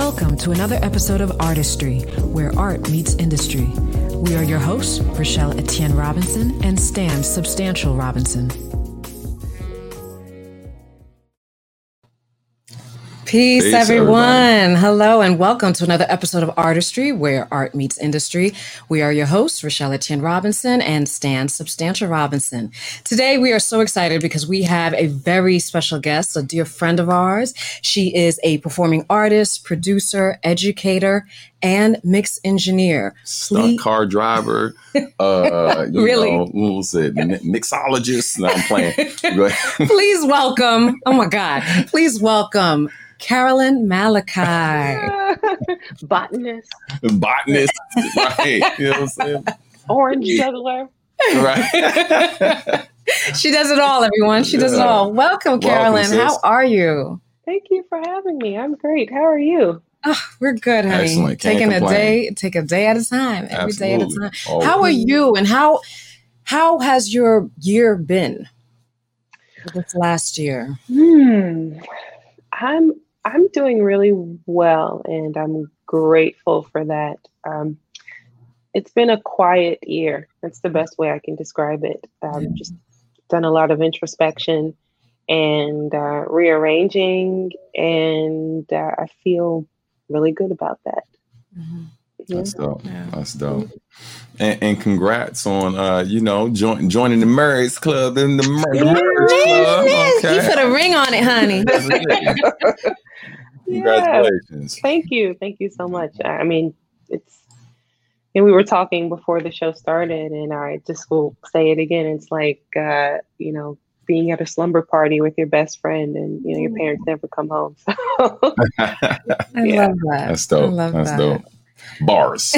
Welcome to another episode of Artistry, where art meets industry. We are your hosts, Rochelle Etienne Robinson and Stan Substantial Robinson. Peace, Peace everyone. Everybody. Hello, and welcome to another episode of Artistry, where art meets industry. We are your hosts, Rochelle Etienne Robinson and Stan Substantial Robinson. Today, we are so excited because we have a very special guest, a dear friend of ours. She is a performing artist, producer, educator, and mix engineer. Stunt car driver. Uh, really? Know, what was it? Mixologist. No, I'm playing. Please welcome. Oh my God. Please welcome Carolyn Malachi. Botanist. Botanist, right. You know what I'm saying? Orange juggler. Right. she does it all, everyone. She yeah. does it all. Welcome, Carolyn. Welcome, How are you? Thank you for having me. I'm great. How are you? Oh, we're good, honey. Excellent. Can't Taking complain. a day, take a day at a time, every Absolutely. day at a time. Always. How are you and how how has your year been this last year? Hmm. I'm I'm doing really well, and I'm grateful for that. Um, it's been a quiet year. That's the best way I can describe it. Um, just done a lot of introspection and uh, rearranging, and uh, I feel really good about that. Mm-hmm. That's dope. Yeah. That's dope. And, and, congrats on uh, you know, join, joining the Murray's Club in the Murray's Club. Okay. You put a ring on it, honey. Congratulations. Yeah. Thank you. Thank you so much. I mean, it's and we were talking before the show started and I just will say it again. It's like uh, you know, being at a slumber party with your best friend and you know your parents never come home. So. I yeah. love that. That's dope. That's that. dope. Bars.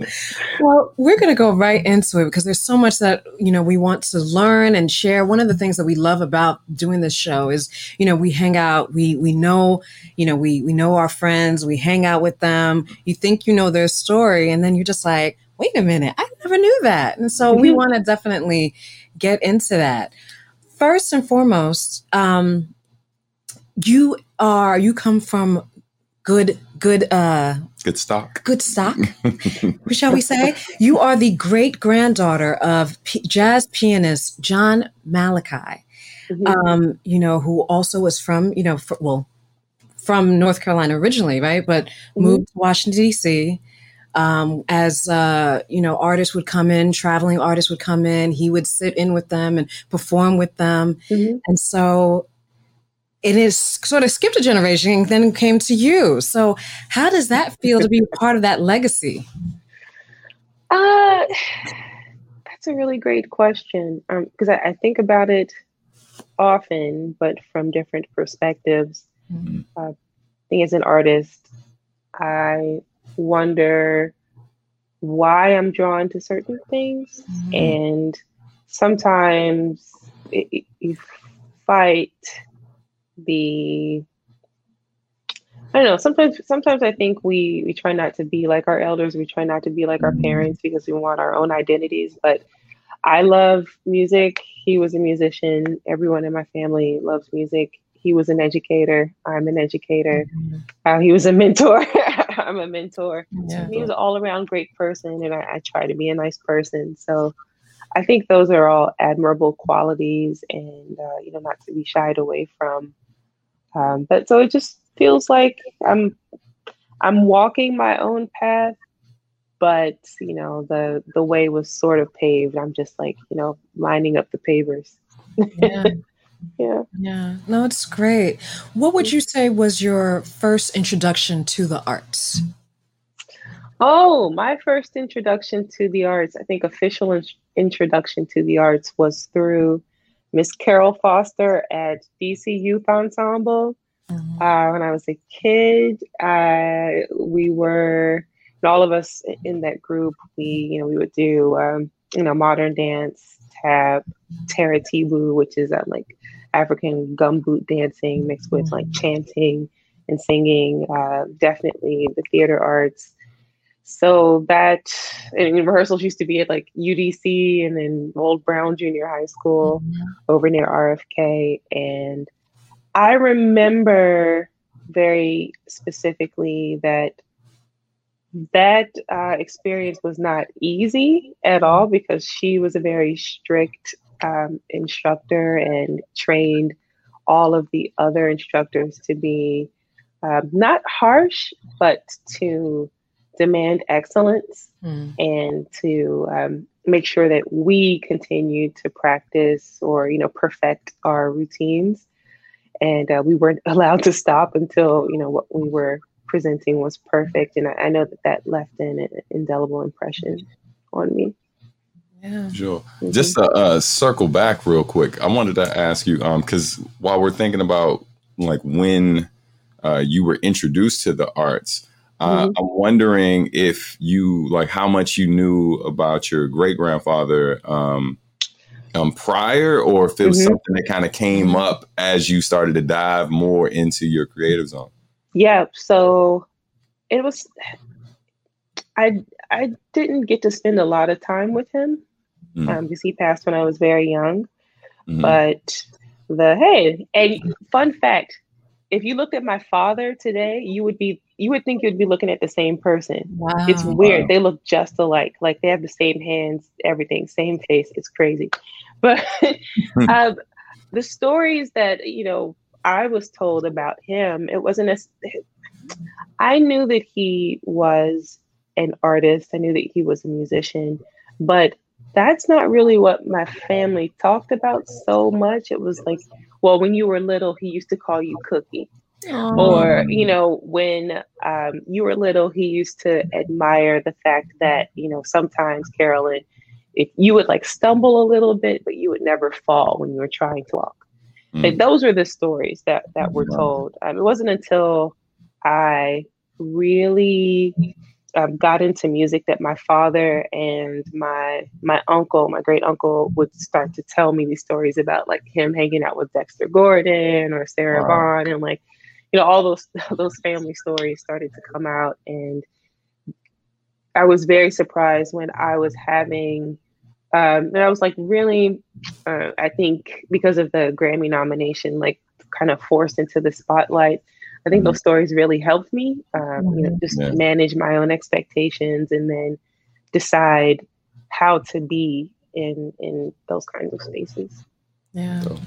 well, we're going to go right into it because there's so much that, you know, we want to learn and share. One of the things that we love about doing this show is, you know, we hang out, we we know, you know, we we know our friends, we hang out with them. You think you know their story and then you're just like, "Wait a minute, I never knew that." And so mm-hmm. we want to definitely get into that. First and foremost, um you are you come from good good uh good stock good stock shall we say you are the great granddaughter of P- jazz pianist john malachi mm-hmm. um you know who also was from you know for, well from north carolina originally right but mm-hmm. moved to washington d.c um, as uh, you know, artists would come in, traveling artists would come in. He would sit in with them and perform with them, mm-hmm. and so it is sort of skipped a generation and then came to you. So, how does that feel to be part of that legacy? Uh, that's a really great question because um, I, I, think about it often, but from different perspectives. Mm-hmm. Uh, I think as an artist, I wonder why I'm drawn to certain things, mm-hmm. and sometimes it, you fight the I don't know. Sometimes, sometimes I think we we try not to be like our elders. We try not to be like our mm-hmm. parents because we want our own identities. But I love music. He was a musician. Everyone in my family loves music. He was an educator. I'm an educator. Mm-hmm. Uh, he was a mentor. I'm a mentor. Yeah. He was an all around great person, and I, I try to be a nice person. So I think those are all admirable qualities, and uh, you know, not to be shied away from. Um, but so it just feels like I'm I'm walking my own path, but you know the the way was sort of paved. I'm just like you know lining up the pavers. Yeah. yeah. Yeah. No, it's great. What would you say was your first introduction to the arts? Oh, my first introduction to the arts, I think official in- introduction to the arts was through Miss Carol Foster at DC Youth Ensemble. Mm-hmm. Uh, when I was a kid, uh, we were, all of us in that group, we, you know, we would do, um, you know, modern dance, tap, taratibu, which is uh, like African gumboot dancing mixed with like mm-hmm. chanting and singing. Uh, definitely the theater arts so that and rehearsals used to be at like UDC and then Old Brown Junior High School mm-hmm. over near RFK. And I remember very specifically that that uh, experience was not easy at all because she was a very strict um, instructor and trained all of the other instructors to be um, not harsh, but to demand excellence mm. and to um, make sure that we continue to practice or you know perfect our routines. And uh, we weren't allowed to stop until you know what we were presenting was perfect. And i, I know that that left an, indelible impression on me yeah. Sure. Mm-hmm. Just to uh, circle back real quick, I wanted to ask you because um, while we're thinking about like when uh, you were introduced to the arts, uh, mm-hmm. I'm wondering if you like how much you knew about your great grandfather um, um, prior, or if it was mm-hmm. something that kind of came up as you started to dive more into your creative zone. Yeah. So it was. I I didn't get to spend a lot of time with him mm-hmm. um, because he passed when I was very young. Mm-hmm. But the hey, and fun fact, if you looked at my father today, you would be you would think you'd be looking at the same person. Wow. It's weird. Wow. They look just alike. Like they have the same hands, everything, same face. It's crazy. But um, the stories that you know I was told about him, it wasn't as I knew that he was an artist. I knew that he was a musician, but that's not really what my family talked about so much. It was like, well, when you were little, he used to call you Cookie. Aww. Or, you know, when um, you were little, he used to admire the fact that, you know, sometimes, Carolyn, if you would like stumble a little bit, but you would never fall when you were trying to walk. Mm. Like, those were the stories that, that were told. Um, it wasn't until I really um, got into music that my father and my my uncle, my great uncle, would start to tell me these stories about like him hanging out with Dexter Gordon or Sarah wow. Vaughan, and like you know all those those family stories started to come out, and I was very surprised when I was having. Um, and I was like, really, uh, I think because of the Grammy nomination, like kind of forced into the spotlight. I think those mm-hmm. stories really helped me, um, you know, mm-hmm. just yeah. manage my own expectations and then decide how to be in in those kinds of spaces. Yeah. So.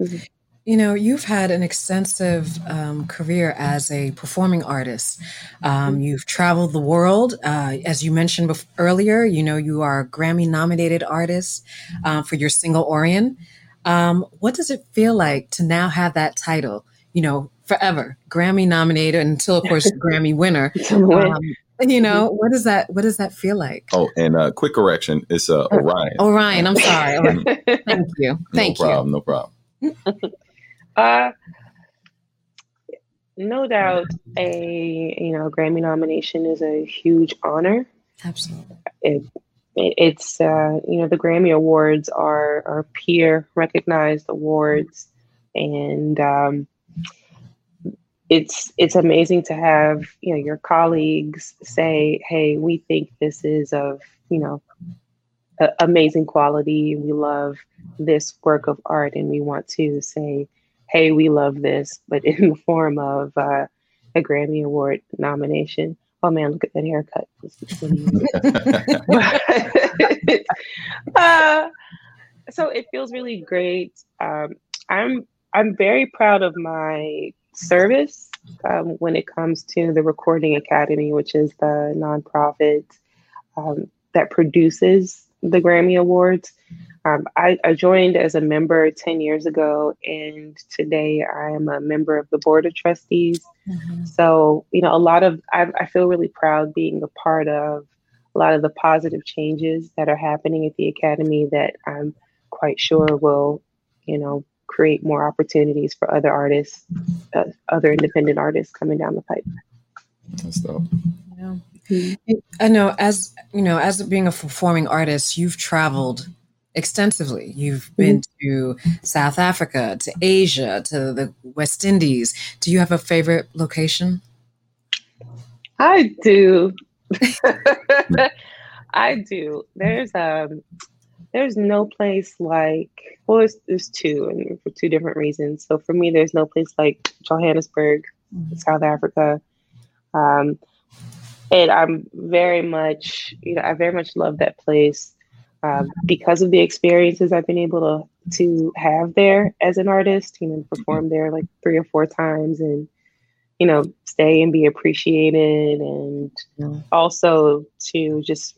Mm-hmm. You know, you've had an extensive um, career as a performing artist. Um, mm-hmm. you've traveled the world. Uh, as you mentioned bef- earlier, you know, you are a Grammy nominated artist uh, for your single Orion. Um, what does it feel like to now have that title? You know, forever. Grammy nominated until, of course, Grammy winner. Um, you know what does that what does that feel like? Oh and uh quick correction it's uh oh, orion. Orion i'm sorry. Thank you. Thank you. no problem, no problem. Uh no doubt a you know grammy nomination is a huge honor. Absolutely. It, it, it's uh you know the grammy awards are are peer recognized awards. And um it's it's amazing to have you know your colleagues say hey we think this is of you know a, amazing quality. We love this work of art and we want to say hey we love this but in the form of uh, a grammy award nomination. Oh man look at that haircut. Uh, so it feels really great. Um, i'm i'm very proud of my service um, when it comes to the Recording Academy, which is the nonprofit um, that produces the Grammy Awards. Um, I, I, joined as a member 10 years ago, and today I am a member of the Board of Trustees. Mm-hmm. So, you know, a lot of, I, I feel really proud being a part of a lot of the positive changes that are happening at the Academy that I'm quite sure will, you know, create more opportunities for other artists, uh, other independent artists coming down the pipe. That's dope. Yeah. I know as you know, as being a performing artist, you've traveled extensively. You've mm-hmm. been to South Africa, to Asia, to the West Indies. Do you have a favorite location? I do. I do. There's um there's no place like well there's, there's two and for two different reasons so for me there's no place like johannesburg mm-hmm. South Africa. Um, and I'm very much, you know, I very much love that place um, because of the experiences I've been able to to have there as an artist. You know, perform there like three or four times, and you know, stay and be appreciated, and also to just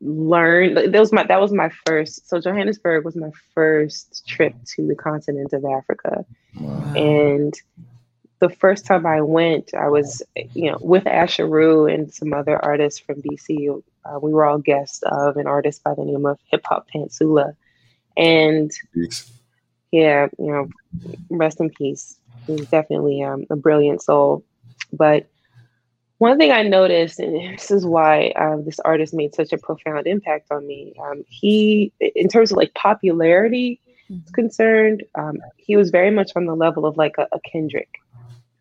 learn. That was my that was my first. So Johannesburg was my first trip to the continent of Africa, wow. and the first time I went, I was, you know, with Asheru and some other artists from DC. Uh, we were all guests of an artist by the name of Hip Hop Pantsula. And yeah, you know, rest in peace. He's definitely um, a brilliant soul. But one thing I noticed, and this is why um, this artist made such a profound impact on me, um, he, in terms of like popularity, mm-hmm. concerned, um, he was very much on the level of like a, a Kendrick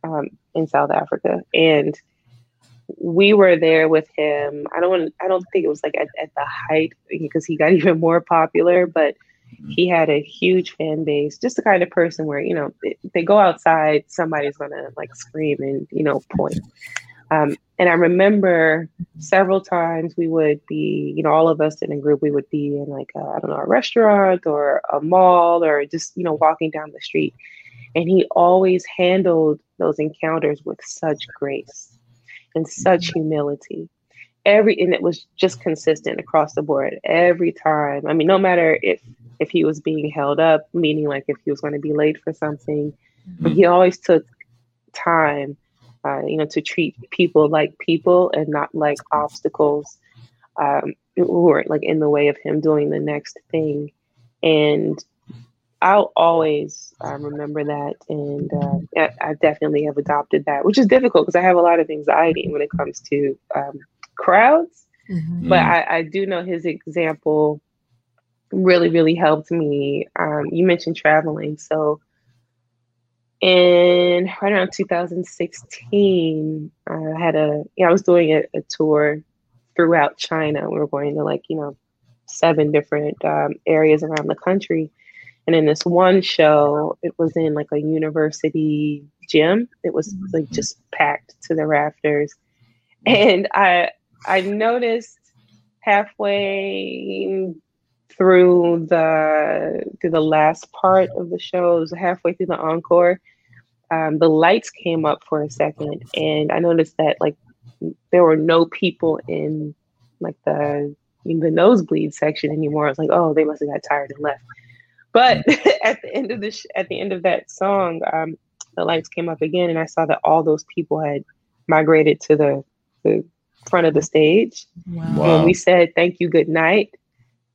um, in South Africa, and we were there with him. I don't want. I don't think it was like at, at the height because he got even more popular, but he had a huge fan base. Just the kind of person where you know they, they go outside, somebody's gonna like scream and you know point. Um, and I remember several times we would be, you know, all of us in a group, we would be in like, I don't know, a restaurant or a mall or just, you know, walking down the street. And he always handled those encounters with such grace and such mm-hmm. humility. Every and it was just consistent across the board every time. I mean, no matter if if he was being held up, meaning like if he was going to be late for something, but he always took time, uh, you know, to treat people like people and not like obstacles um, who were like in the way of him doing the next thing. And I'll always uh, remember that, and uh, I, I, definitely have adopted that, which is difficult because I have a lot of anxiety when it comes to um, crowds. Mm-hmm. But I, I, do know his example really, really helped me. Um, you mentioned traveling, so in right around 2016, I had a yeah, I was doing a, a tour throughout China. We were going to like you know seven different um, areas around the country and in this one show, it was in like a university gym. It was like mm-hmm. just packed to the rafters. And I I noticed halfway through the through the last part of the show, it was halfway through the encore, um, the lights came up for a second, and I noticed that like there were no people in like the in the nosebleed section anymore. I was like, oh, they must have got tired and left. But at the end of the sh- at the end of that song, um, the lights came up again, and I saw that all those people had migrated to the, the front of the stage. Wow. When we said thank you, good night,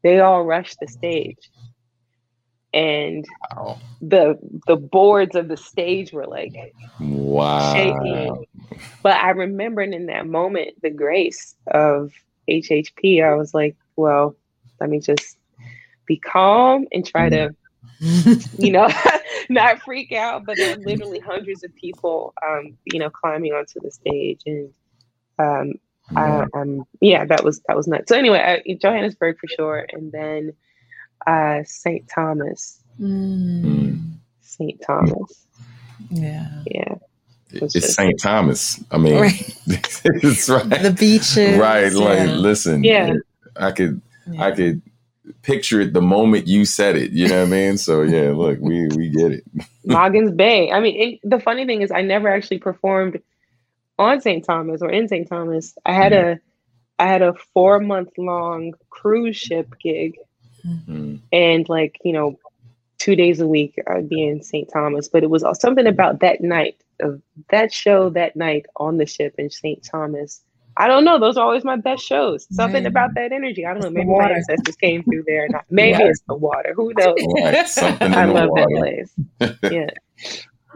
they all rushed the stage, and wow. the the boards of the stage were like wow shaking. But I remembered in that moment the grace of HHP. I was like, well, let me just be calm and try to, mm-hmm. you know, not freak out. But there are literally hundreds of people, um, you know, climbing onto the stage, and um, I, um, yeah, that was that was nuts. So anyway, I, Johannesburg for sure, and then uh, St. Thomas. Mm. St. Thomas. Yeah. Yeah. It's, St. Thomas. I mean, right. it's right. The beaches. Right. Yeah. Like, listen. Yeah. I could, yeah. I could picture it the moment you said it. You know what I mean? So yeah, look, we we get it. Magens Bay. I mean, it, the funny thing is, I never actually performed on St. Thomas or in St. Thomas. I had mm-hmm. a I had a four month long cruise ship gig, mm-hmm. and like you know, two days a week I'd be in St. Thomas. But it was something about that night of that show that night on the ship in St. Thomas I don't know. Those are always my best shows. Something right. about that energy. I don't know. Maybe my ancestors came through there. Not, maybe it's the water. Who knows? Right. I love that place. Yeah.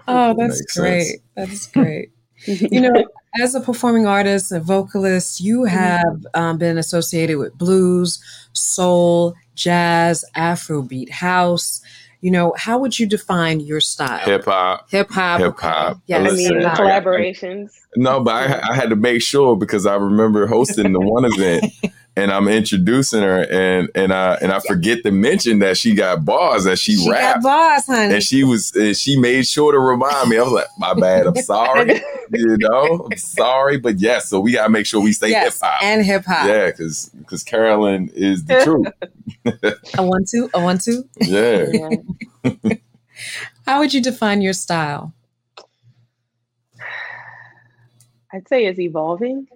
oh, that's Makes great. Sense. That's great. you know, as a performing artist, a vocalist, you mm-hmm. have um, been associated with blues, soul, jazz, Afrobeat, house you know, how would you define your style? Hip hop. Hip hop. Hip hop. Yes. I mean, collaborations. No, but I, I, had to make sure because I remember hosting the one event and I'm introducing her, and and I and I forget to mention that she got bars that she, She rapped, got bars, honey. and she was and she made sure to remind me. I was like, my bad, I'm sorry, you know, I'm sorry, but yes, so we gotta make sure we stay hip hop and hip hop. Yeah, because because Carolyn is the truth. I want to, I want to, Yeah. Yeah. How would you define your style? I'd say it's evolving.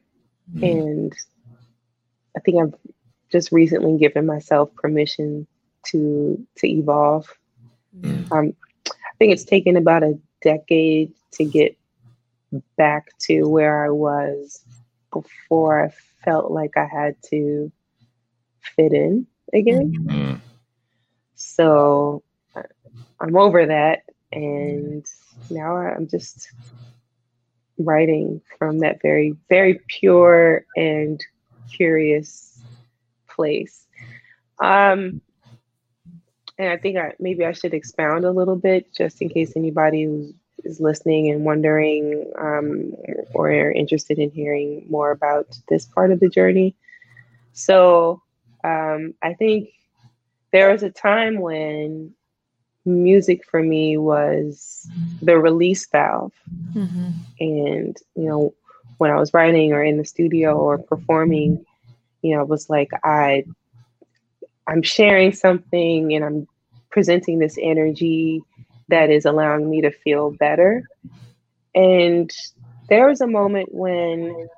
Mhm. And I think I've just recently given myself permission to to evolve. Um, I think it's taken about a decade to get back to where I was before I felt like I had to fit in again. Mhm. So uh, I'm over that, and now I'm just writing from that very, very pure and curious place. Um, and I think I, maybe I should expound a little bit just in case anybody who is listening and wondering um, or are interested in hearing more about this part of the journey. So um, I think there was a time when music for me was the release valve Mm-hmm. and you know when i was writing or in the studio or performing you know it was like i i'm sharing something and i'm presenting this energy that is allowing me to feel better. And there was a moment when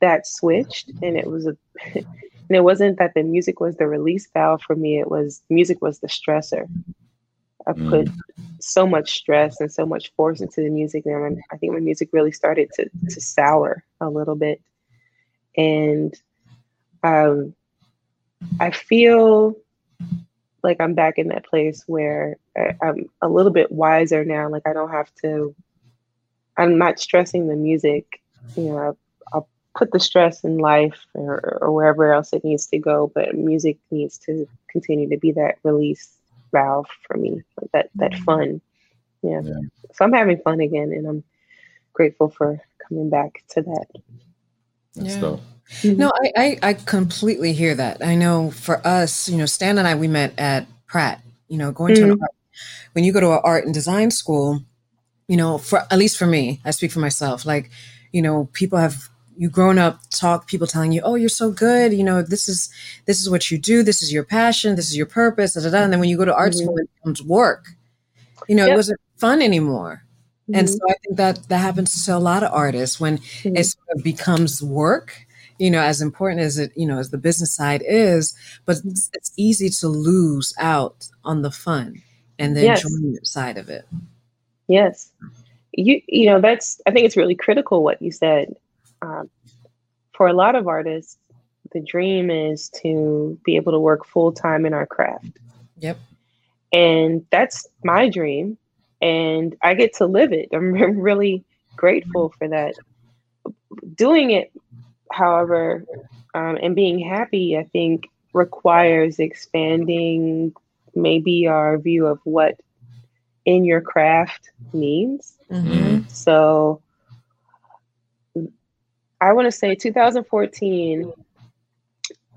that switched and it was a and it wasn't that the music was the release valve for me it was music was the stressor i mm. put so much stress and so much force into the music and i think my music really started to to sour a little bit. And um i feel like i'm back in that place where I, i'm a little bit wiser now like i don't have to i'm not stressing the music you know i'll, I'll put the stress in life or, or wherever else it needs to go but music needs to continue to be that release valve for me like that that mm. fun yeah. Yeah. so i'm having fun again and i'm grateful for coming back to that That's Yeah. dope. Mm-hmm. No, I, I I completely hear that. I know for us, you know, Stan and I we met at Pratt. You know, going to an mm-hmm. art, when you go to an art and design school, you know, for at least for me, I speak for myself. Like, you know, people have you grown up talk people telling you, oh, you're so good. You know, this is this is what you do. This is your passion. This is your purpose. Da, da, da. And then when you go to art Mhm. school, it becomes work. You know, it wasn't fun anymore. And Mhm. so I think that that happens to a lot of artists when Mhm. it sort of becomes work you know as important as it you know as the business side is but it's, it's easy to lose out on the fun and the Yes. enjoyment side of it Yes. You you know that's I think it's really critical what you said. Um, for a lot of artists, the dream is to be able to work full time in our craft, yep and that's my dream, and I get to live it. I'm really grateful for that. Doing it, however, um, and being happy, I think requires expanding maybe our view of what in your craft means. mm-hmm. So I want to say 2014,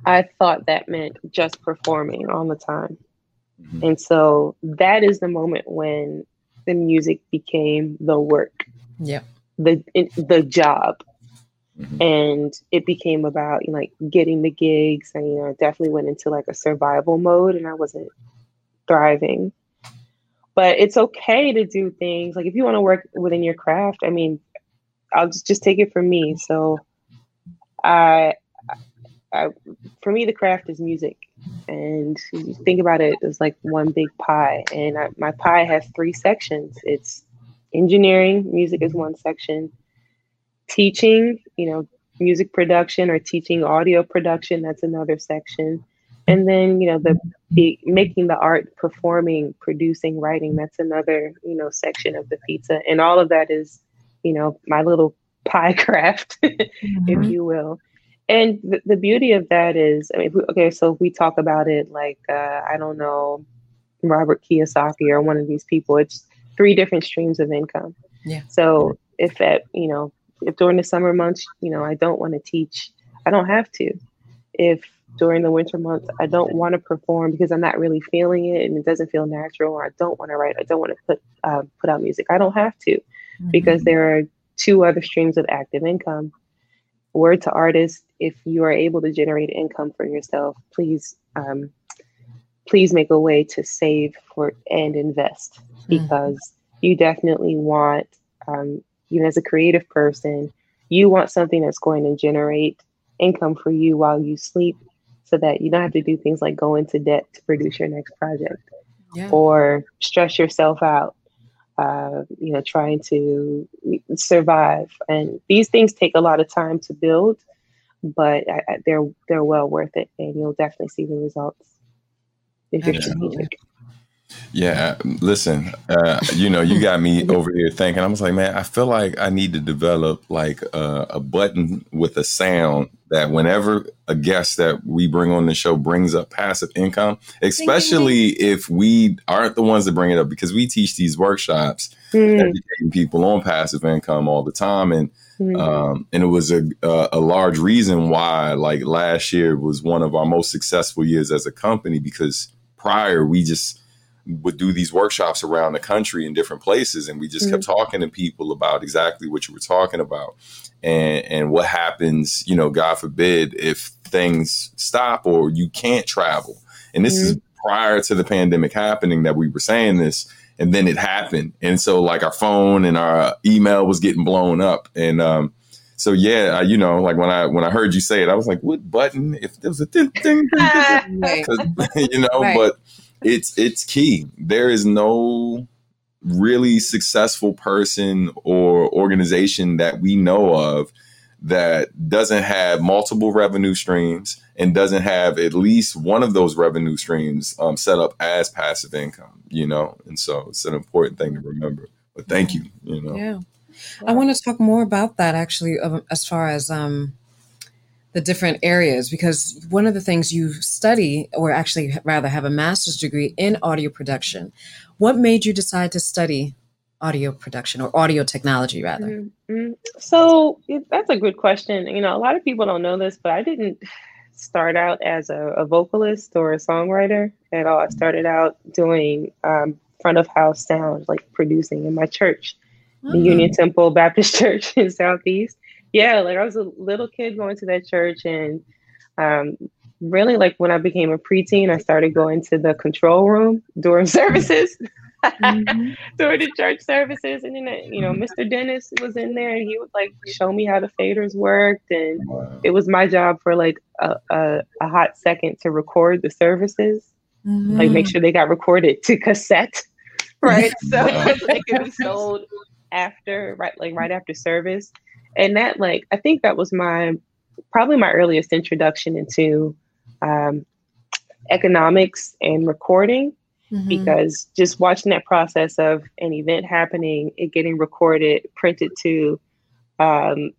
I thought that meant just performing all the time. Mhm. And so that is the moment when the music became the work, Yeah. the it, the job. Mhm. And it became about you know, like getting the gigs. And you know, I definitely went into like a survival mode and I wasn't thriving. But it's okay to do things like if you want to work within your craft, I mean, I'll just, just take it from me. So I, I for me the craft is music. And you think about it as like one big pie. And I, my pie has three sections. It's engineering, music is one section. Teaching, you know, music production or teaching audio production, that's another section. And then, you know, the, the making the art, performing, producing, writing, that's another, you know, section of the pizza. And all of that is, you know, my little pie craft, if you will. And the, the beauty of that is, I mean, we, okay, so if we talk about it like, uh, I don't know, Robert Kiyosaki or one of these people, it's three different streams of income. Yeah. So if at, you know, if during the summer months, you know, I don't want to teach, I don't have to. If during the winter months. I don't want to perform because I'm not really feeling it and it doesn't feel natural. Or I don't want to write. I don't want to put uh, put out music. I don't have to mm-hmm. because there are two other streams of active income. Word to artists: If you are able to generate income for yourself, please um, please make a way to save for and invest mm-hmm. because mm-hmm. you definitely want um, you know as a creative person you want something that's going to generate income for you while you sleep so that you don't have to do things like go into debt to produce your next project yeah. or stress yourself out uh, you know trying to survive. And these things take a lot of time to build but I, I, they're they're well worth it and you'll definitely see the results if you're strategic yeah, listen, uh, you know, you got me over here thinking. I was like, man, I feel like I need to develop like uh, a button with a sound that whenever a guest that we bring on the show brings up passive income, especially if we aren't the ones that bring it up, because we teach these workshops mm. educating people on passive income all the time, and mm. um, and it was a, a a large reason why like last year was one of our most successful years as a company because prior we just would do these workshops around the country in different places and we just mm-hmm. kept talking to people about exactly what you were talking about and and what happens you know god forbid if things stop or you can't travel and this mm-hmm. is prior to the pandemic happening that we were saying this and then it happened and so like our phone and our email was getting blown up and um so yeah, I, you know, like when I when I heard you say it, I was like, "What button? If there was a thing, thing, thing, you know." Right. But it's it's key. There is no really successful person or organization that we know of that doesn't have multiple revenue streams and doesn't have at least one of those revenue streams um, set up as passive income you know? And so it's an important thing to remember. But thank you you know? Yeah. I want to talk more about that actually as far as um the different areas because one of the things you study or actually rather have a master's degree in audio production what made you decide to study audio production or audio technology rather? Mm-hmm. so that's a good question. You know a lot of people don't know this but i didn't start out as a, a vocalist or a songwriter at all. I started out doing um, front of house sound like producing in my church the mm-hmm. union temple baptist church in southeast yeah, like I was a little kid going to that church, and um, really, like when I became a preteen, I started going to the control room during services, mm-hmm. during the church services, and then you know, Mr. Dennis was in there, and he would like show me how the faders worked, and it was my job for like a, a, a hot second to record the services, mm-hmm. like make sure they got recorded to cassette, right? so like it was sold after, right, like right after service and that like i think that was my probably my earliest introduction into um, economics and recording mm-hmm. because just watching that process of an event happening it getting recorded printed to um,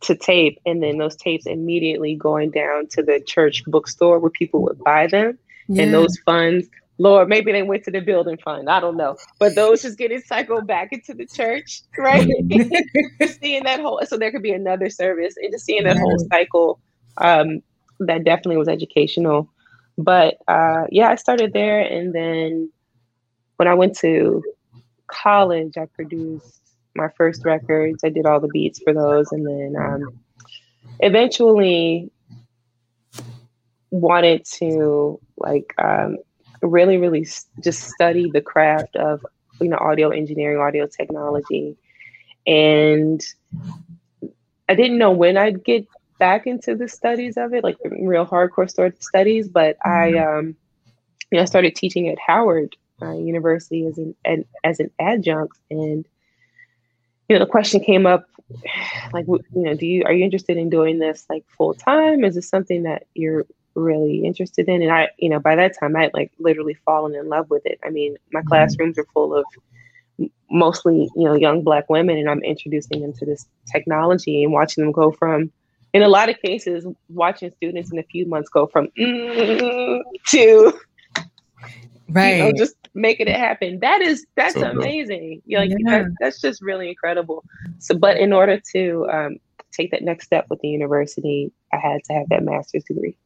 to tape and then those tapes immediately going down to the church bookstore where people would buy them yeah. and those funds Lord, maybe they went to the building fund. I don't know. But those just getting cycled back into the church, right? seeing that whole, so there could be another service and just seeing that whole cycle. Um, that definitely was educational. But uh, yeah, I started there. And then when I went to college, I produced my first records. I did all the beats for those. And then um, eventually wanted to like um, really, really just study the craft of you know audio engineering, audio technology, and I didn't know when I'd get back into the studies of it, like real hardcore studies. But I, mm-hmm. um, you know, I started teaching at Howard uh, University as an as an adjunct, and you know, the question came up like, you know, do you are you interested in doing this like full time? Is this something that you're really interested in. And I, you know, by that time I had like literally fallen in love with it. I mean, my mm-hmm. classrooms are full of mostly, you know, young black women and I'm introducing them to this technology and watching them go from in a lot of cases, watching students in a few months go from mm, to right, you know, just making it happen. That is that's so amazing. Cool. Like yeah. that, that's just really incredible. So, but in order to um, take that next step with the university, I had to have that master's degree.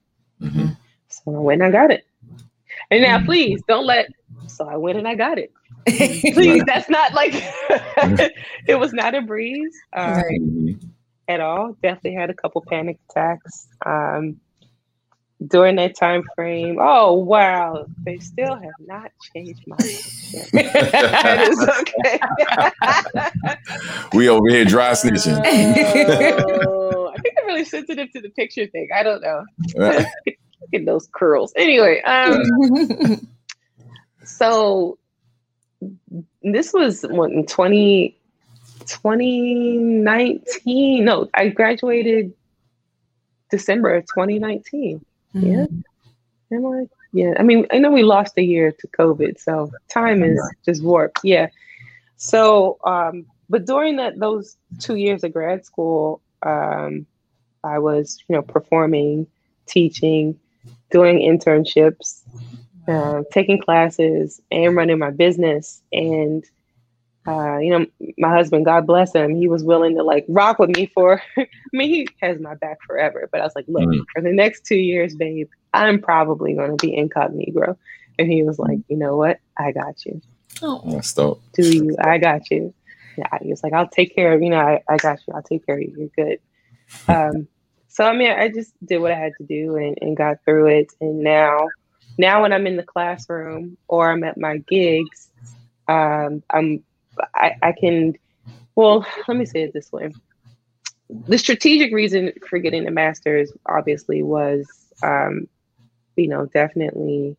Mm-hmm. So I went and I got it. And now, mm-hmm. please don't let. So I went and I got it. please, that's not like it was not a breeze um, right. at all. Definitely had a couple panic attacks. Um, during that time frame. Oh wow, they still have not changed my that is okay. we over here dry snitching. Oh, I think I'm really sensitive to the picture thing. I don't know. Look at those curls. Anyway, um, so this was what in 20, 2019. No, I graduated December of 2019. Mm-hmm. Yeah. Am I? Yeah. I mean, I know we lost a year to COVID, so time is just warped. Yeah. So, um, but during that those two years of grad school, um, I was, you know, performing, teaching, doing internships, uh, taking classes, and running my business. And uh, you know, my husband, God bless him, he was willing to like rock with me for, I mean, he has my back forever, but I was like, look, mm-hmm. for the next two years, babe, I'm probably going to be incognito. And he was like, you know what? I got you. Oh, that's dope. Do you? I got you. Yeah, he was like, I'll take care of, you know, I, I got you. I'll take care of you. You're good. Um, so, I mean, I just did what I had to do and, and got through it. And now, now when I'm in the classroom or I'm at my gigs, um, I'm I, I can, well, let me say it this way. The strategic reason for getting the master's obviously was, um, you know, definitely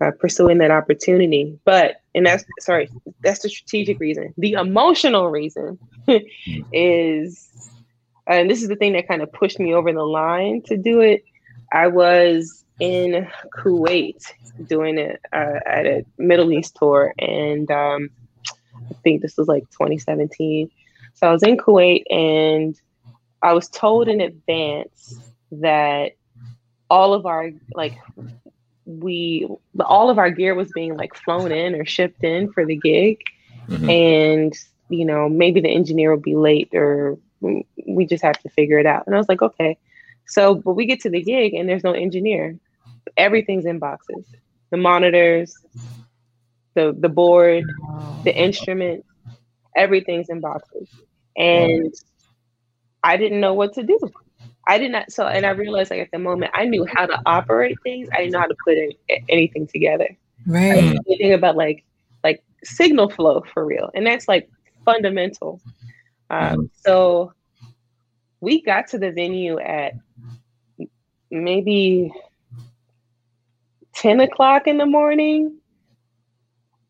uh, pursuing that opportunity. But, and that's, sorry, that's the strategic reason. The emotional reason is, and this is the thing that kind of pushed me over the line to do it. I was in Kuwait doing it uh, at a Middle East tour, and um, I think this was like 2017. So I was in Kuwait and I was told in advance that all of our like we all of our gear was being like flown in or shipped in for the gig mm-hmm. and you know maybe the engineer will be late or we just have to figure it out and i was like okay so but we get to the gig and there's no engineer everything's in boxes the monitors the the board, the instrument, everything's in boxes. And I didn't know what to do. I did not so and I realized like at the moment I knew how to operate things. I didn't know how to put in, anything together. Right. I Anything about like like signal flow for real. And that's like fundamental. Um, so we got to the venue at maybe 10 o'clock in the morning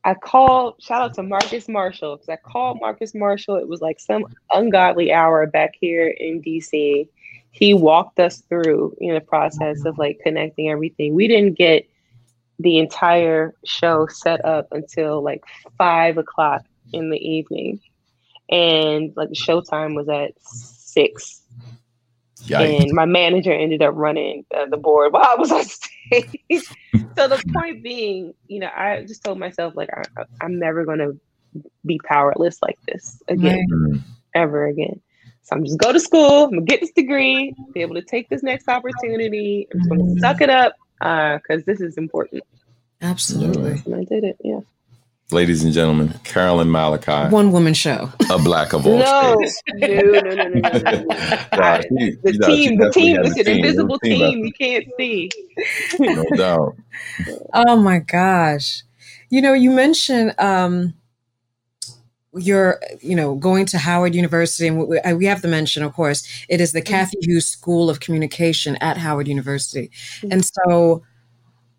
I called, shout out to Marcus Marshall, because I called Marcus Marshall. It was like some ungodly hour back here in DC. He walked us through in the process of like connecting everything. We didn't get the entire show set up until like five o'clock in the evening. And like the showtime was at six Yikes. And my manager ended up running uh, the board while I was on stage. so the point being, you know, I just told myself like I, am never going to be powerless like this again, right. ever again. So I'm just go to school. I'm gonna get this degree, be able to take this next opportunity. I'm just gonna mm. suck it up because uh, this is important. Absolutely. And I did it. Yeah ladies and gentlemen, Carolyn Malachi. One woman show. A black of all no, no, no, no, no, no, no. the team, the team, it's an invisible team, you can't see. no doubt. Oh my gosh. You know, you mentioned um, you're, you know, going to Howard University, and we, we, have to mention, of course, it is the Cathy Hughes School of Communication at Howard University. Mm-hmm. And so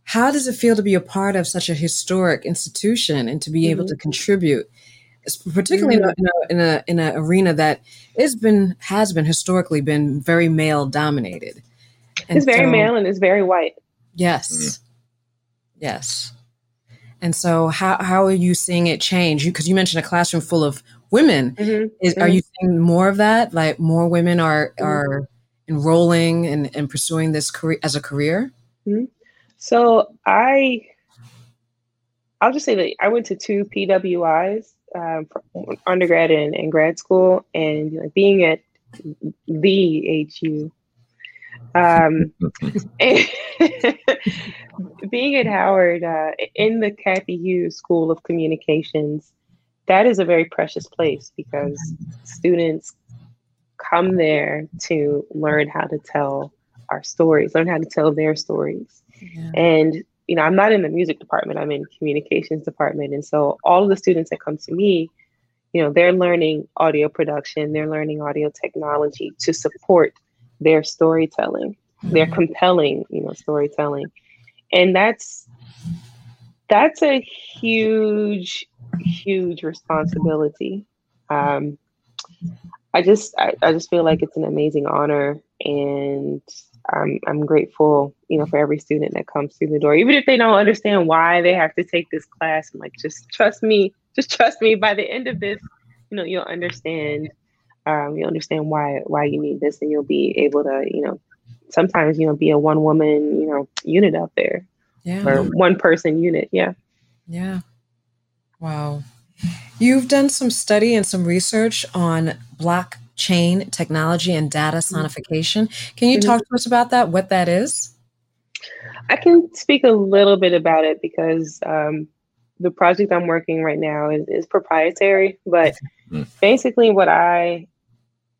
how does it feel to be a part of such a historic institution and to be mm-hmm. able to mm-hmm. contribute, particularly mm-hmm. in, a, in a in an arena that has been has been historically been very male dominated? And it's very so, male and it's very white. Yes, mm-hmm. yes. And so, how how are you seeing it change? Because you, you, mentioned a classroom full of women. Mm-hmm. Is, are you mm-hmm. seeing more of that? Like more women are are enrolling and, and pursuing this career as a career? Mm-hmm. So I, I'll just say that I went to two PWIs, um, undergrad and, and grad school, and being at the HU, Um, being at Howard uh, in the Cathy Hughes School of Communications, that is a very precious place because students come there to learn how to tell our stories, learn how to tell their stories. Yeah. And you know, I'm not in the music department, I'm in communications department. And so all of the students that come to me, you know, they're learning audio production, they're learning audio technology to support their storytelling, mm-hmm. their compelling, you know, storytelling. And that's that's a huge, huge responsibility. Um, I just I, I just feel like it's an amazing honor and I'm I'm grateful, you know, for every student that comes through the door, even if they don't understand why they have to take this class. I'm like, just trust me, just trust me. By the end of this, you know, you'll understand. Um, you'll understand why why you need this, and you'll be able to, you know, sometimes you know, be a one woman, you know, unit out there, yeah, or one person unit. Yeah, yeah. Wow. You've done some study and some research on blockchain technology and data mm-hmm. sonification. Can you mm-hmm. talk to us about that, what that is? I can speak a little bit about it because um, the project I'm working right now is, is proprietary, but mm-hmm. basically, what I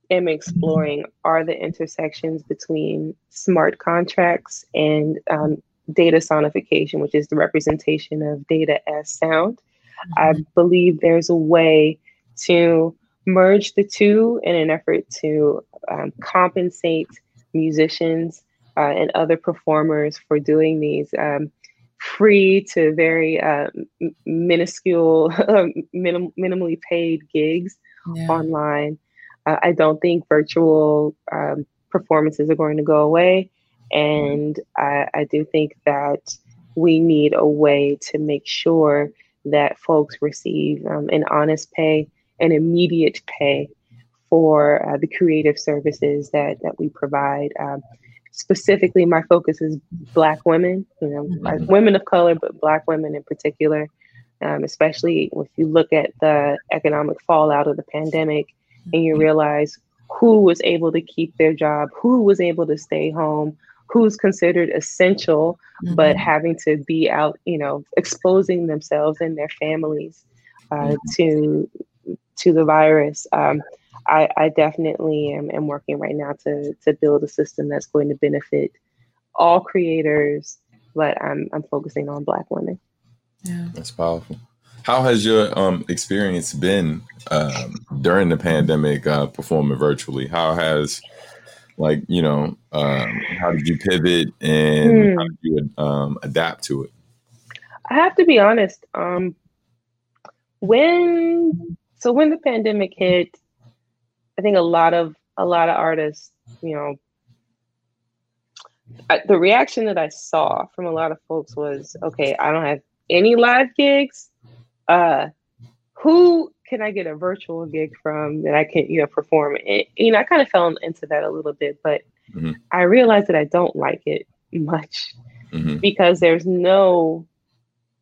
am exploring are the intersections between smart contracts and um, data sonification, which is the representation of data as sound. I mm-hmm. believe there's a way to merge the two in an effort to um, compensate musicians uh, and other performers for doing these um, free to very uh, minuscule, minim- minimally paid gigs yeah. online. Uh, I don't think virtual um, performances are going to go away. And I, I do think that we need a way to make sure that folks receive um, an honest pay and immediate pay for uh, the creative services that that we provide. Um, specifically, my focus is Black women, you know, mm-hmm. women of color, but Black women in particular. Um, especially if you look at the economic fallout of the pandemic and you mm-hmm. realize who was able to keep their job, who was able to stay home, who's considered essential, mm-hmm. but having to be out, you know, exposing themselves and their families uh, mm-hmm. to to the virus. Um, I, I, definitely am, am, working right now to to build a system that's going to benefit all creators, but I'm I'm focusing on Black women. Yeah, that's powerful. How has your um, experience been um, during the pandemic, uh, performing virtually? How has like you know um, how did you pivot and mm. how did you um, adapt to it i have to be honest um, when so when the pandemic hit i think a lot of a lot of artists you know I, the reaction that i saw from a lot of folks was okay i don't have any live gigs uh who can I get a virtual gig from that I can, you know, perform? And, you know, I kind of fell into that a little bit, but mm-hmm. I realized that I don't like it much mm-hmm. because there's no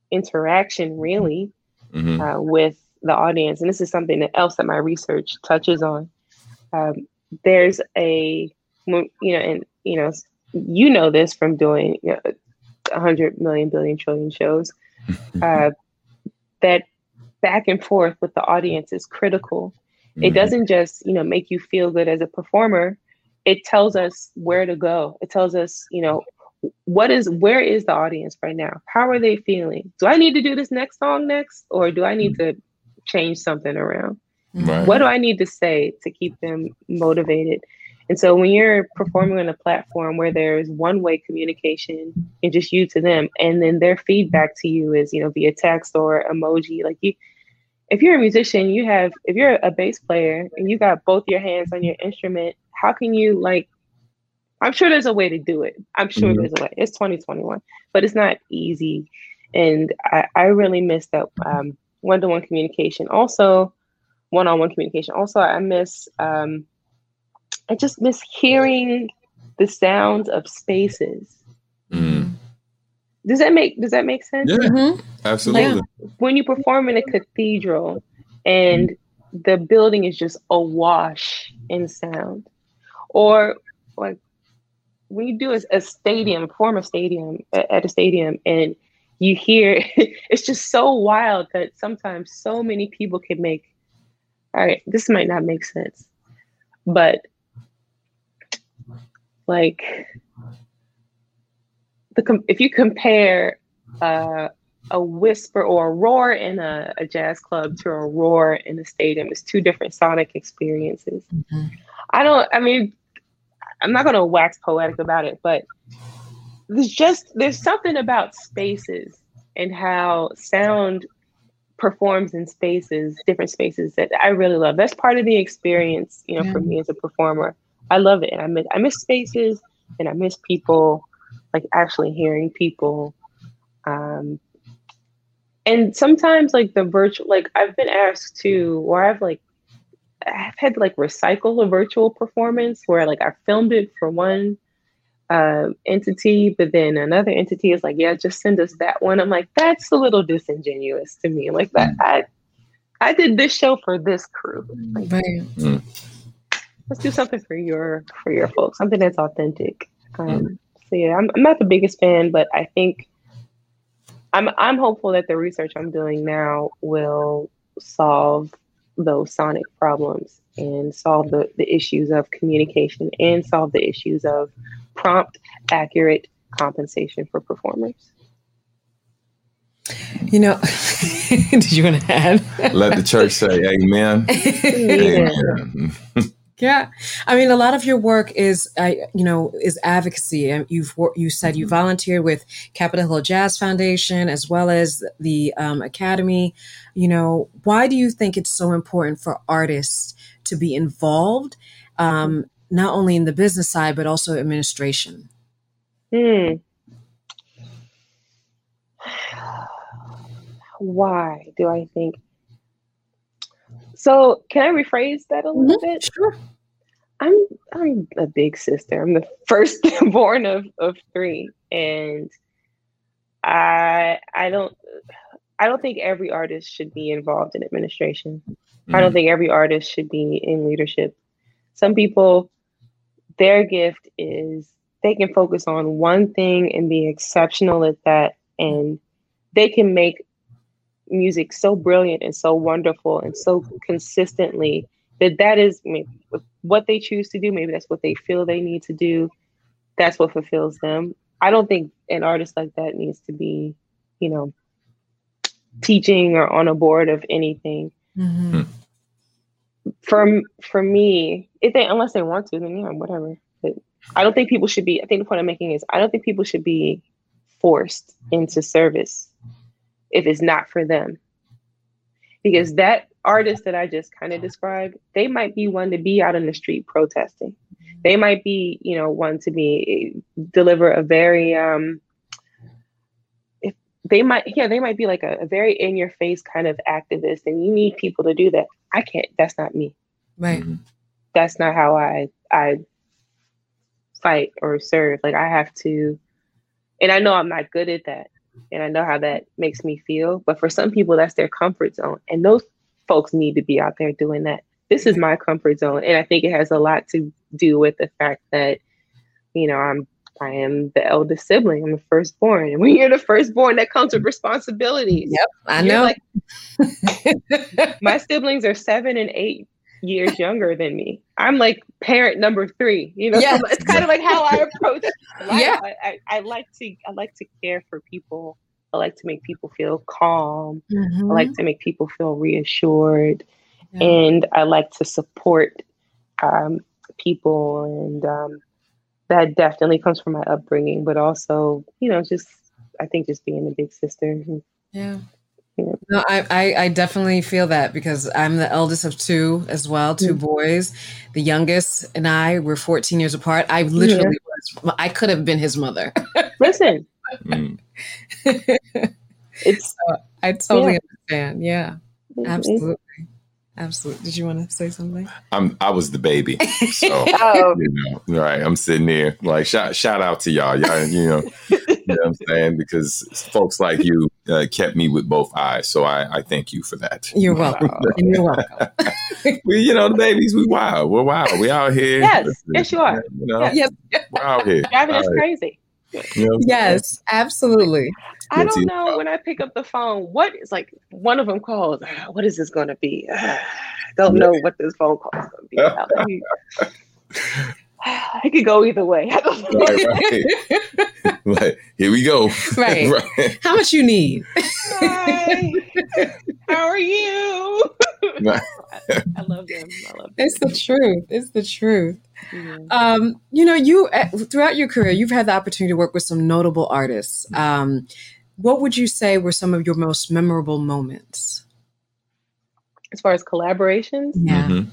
interaction really mm-hmm. uh, with the audience. And this is something else that my research touches on. Um, there's a, you know, and, you know, you know this from doing you know, 100 million, billion, trillion shows, uh, that back and forth with the audience is critical. Mm-hmm. It doesn't just, you know, make you feel good as a performer. It tells us where to go. It tells us, you know, what is where is the audience right now? How are they feeling? Do I need to do this next song next or do I need to change something around? Right. What do I need to say to keep them motivated? And so when you're performing on a platform where there's one way communication and just you to them, and then their feedback to you is, you know, via text or emoji, like you, if you're a musician, you have, if you're a bass player and you got both your hands on your instrument, how can you like, I'm sure there's a way to do it. I'm sure mm-hmm. there's a way. It's 2021, but it's not easy. And I, I really miss that um, one-to-one communication. Also, one-on-one communication. Also, I miss um, I just miss hearing the sounds of spaces. Mm. Does that make Does that make sense? Yeah, mm-hmm. absolutely. Like when you perform in a cathedral and the building is just awash in sound, or like when you do a, a stadium, form a stadium at a stadium, and you hear it's just so wild that sometimes so many people can make. All right, this might not make sense, but like the if you compare uh, a whisper or a roar in a, a, jazz club to a roar in a stadium, it's two different sonic experiences. Mm-hmm. I don't. I mean, I'm not going to wax poetic about it, but there's just there's something about spaces and how sound performs in spaces, different spaces that I really love. That's part of the experience, you know, yeah. for me as a performer. I love it, and I miss I miss spaces, and I miss people, like actually hearing people. Um, and sometimes like the virtual, like I've been asked to, or I've like I've had to like recycle a virtual performance where like I filmed it for one uh, entity, but then another entity is like, yeah, just send us that one. I'm like, that's a little disingenuous to me. Like that, mm. I I did this show for this crew. Like, mm. Let's do something for your for your folks, something that's authentic. Um, mm. So yeah, I'm, I'm not the biggest fan, but I think I'm I'm hopeful that the research I'm doing now will solve those sonic problems and solve the, the issues of communication and solve the issues of prompt, accurate compensation for performers. You know, did you want to add? Let the church say amen. amen. Yeah, I mean, a lot of your work is, uh, you know, is advocacy. You've you said you volunteered with Capitol Hill Jazz Foundation as well as the um, Academy. You know, why do you think it's so important for artists to be involved, um, not only in the business side but also administration? Hmm. Why do I think? So, can I rephrase that a little mm-hmm. bit? Sure. I'm I'm a big sister. I'm the first born of of three, and I I don't I don't think every artist should be involved in administration. Mm-hmm. I don't mm. think every artist should be in leadership. Some people, their gift is they can focus on one thing and be exceptional at that, and they can make music so brilliant and so wonderful and so consistently that that is what they choose to do. Maybe that's what they feel they need to do. That's what fulfills them. I don't think an artist like that needs to be, you know, teaching or on a board of anything. Mm-hmm. For for me, if they unless they want to, then yeah, whatever. But I don't think people should be. I think the point I'm making is I don't think people should be forced into service if it's not for them, because that artists that I just kind of uh-huh. described, they might be one to be out in the street protesting. They might be, you know, one to be eh, deliver a very um if they might yeah, they might be like a, a very in your face kind of activist and you need people to do that. I can't that's not me. Right. Mm-hmm. That's not how I I fight or serve. Like I have to and I know I'm not good at that and I know how that makes me feel. But for some people, that's their comfort zone, and those folks need to be out there doing that. This is my comfort zone. And I think it has a lot to do with the fact that, you know, I'm I am the eldest sibling. I'm the firstborn. And when you're the firstborn, that comes with responsibilities. Yep, I know. Like, my siblings are seven and eight years younger than me. I'm like parent number three. You know, yes. so it's kind of like how I approach life. Yeah. I, I, I, like to I like to care for people I like to make people feel calm. Mm-hmm. I like to make people feel reassured. Yeah. And I like to support um, people. And um, that definitely comes from my upbringing, but also, you know, just, I think just being a big sister. Yeah. No, I, I, I, definitely feel that because I'm the eldest of two as well, 2 mm-hmm. boys. The youngest and I were 14 years apart. I literally yeah. was, I could have been his mother. Listen, Mm. it's so I totally yeah. understand. Yeah, absolutely. Absolutely. Did you want to say something? I'm I was the baby. So oh. you know, right. I'm sitting there like shout shout out to y'all. Y'all, you know, you know what I'm saying? Because folks like you uh, kept me with both eyes. So I, I thank you for that. You're welcome. You're welcome. we, you know, the babies, we wild. We're wild. We out here. Yes, yes, you are. You know, yes. we're out here. Driving us crazy. You know yes, absolutely. I don't know when I pick up the phone, what is like one of them calls, ah, what is this going to be? Ah, don't know what this phone call is going to be about. it could go either way. right, right. like, here we go. Right. right. How much you need? Hi. How are you? I love them. I love them. It's the truth. It's the truth. Mm-hmm. Um, you know, you uh, throughout your career, you've had the opportunity to work with some notable artists. Um, what would you say were some of your most memorable moments? As far as collaborations, yeah. Mm-hmm.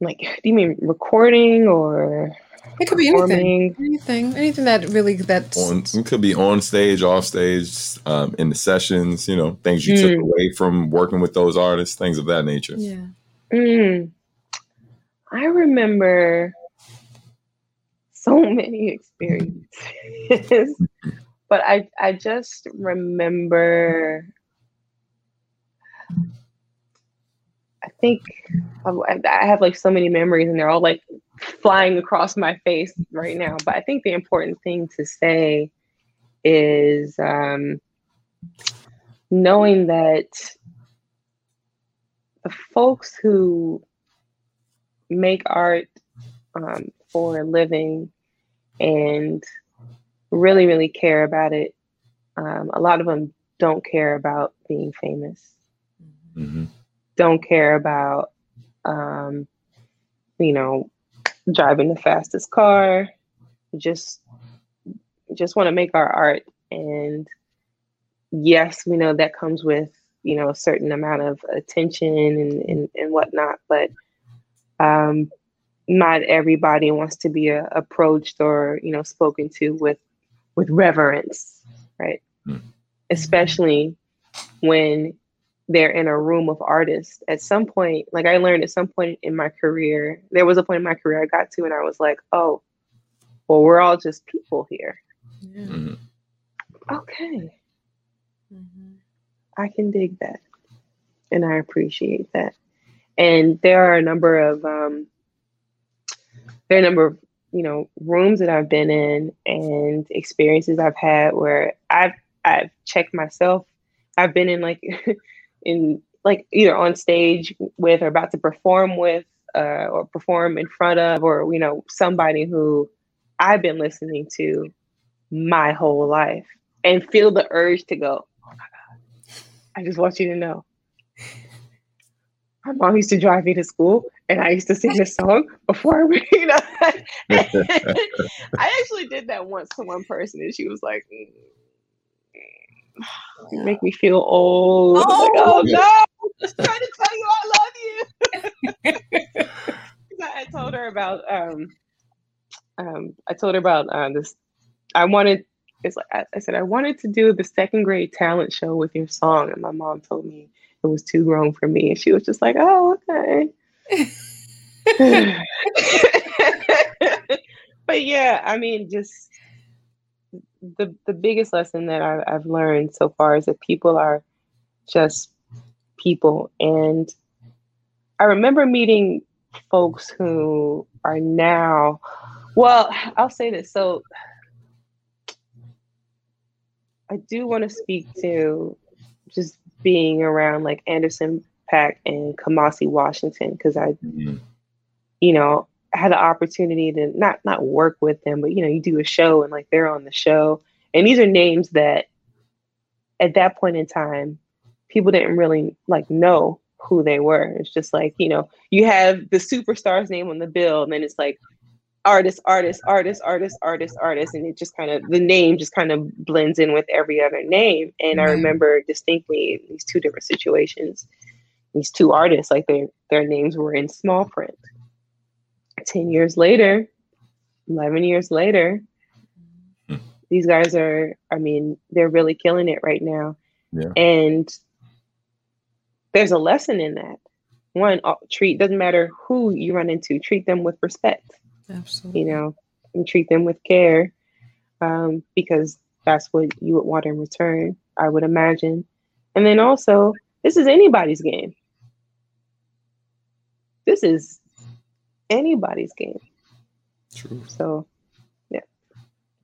Like, do you mean recording or? It could be anything. Anything. Anything that really that. it could be on stage, off stage, um, in the sessions. You know, things you mm. took away from working with those artists, things of that nature. Yeah. Mm. I remember so many experiences, but I I just remember. I think I have like so many memories, and they're all like flying across my face right now. But I think the important thing to say is um, knowing that the folks who make art um, for a living and really, really care about it, um, a lot of them don't care about being famous, mm-hmm. don't care about, um, you know, driving the fastest car, just just want to make our art. And yes we know that comes with you know a certain amount of attention and and, and whatnot but um, not everybody wants to be uh, approached or you know spoken to with with reverence right mm. especially when they're in a room of artists at some point like i learned at some point in my career there was a point in my career i got to and i was like oh well we're all just people here yeah. mm-hmm. okay mm-hmm. I can dig that. And I appreciate that. And there are a number of um, there are a number of you know rooms that I've been in and experiences I've had where I've I've checked myself. I've been in like in like either on stage with or about to perform with uh, or perform in front of or you know somebody who I've been listening to my whole life and feel the urge to go oh my God, I just want you to know. My mom used to drive me to school, and I used to sing this song before we, you know. I actually did that once to one person, and she was like, mm, "You make me feel old." Oh, like, oh no! Just trying to tell you I love you. I told her about um, um, I told her about uh, this. I wanted it's like I, I said I wanted to do the second grade talent show with your song, and my mom told me it was too grown for me, and she was just like, "Oh, okay." but yeah, I mean, just the the biggest lesson that I, I've learned so far is that people are just people, and I remember meeting folks who are now. Well, I'll say this. So I do want to speak to just being around like Anderson .Paak and Kamasi Washington because I, mm-hmm. you know, had the opportunity to not not work with them, but you know, you do a show and like they're on the show, and these are names that at that point in time people didn't really like know who they were. It's just like you know, you have the superstar's name on the bill, and then it's like artist, artist, artist, artist, artist, artist, and it just kind of the name just kind of blends in with every other name. And I remember distinctly these two different situations, these two artists, like their their names were in small print. Ten years later, eleven years later, hmm. these guys are. I mean, they're really killing it right now. Yeah. And there's a lesson in that. One, uh, treat doesn't matter who you run into, treat them with respect Absolutely. You know, and treat them with care um, because that's what you would want in return, I would imagine. And then also this is anybody's game. This is anybody's game. True. So yeah.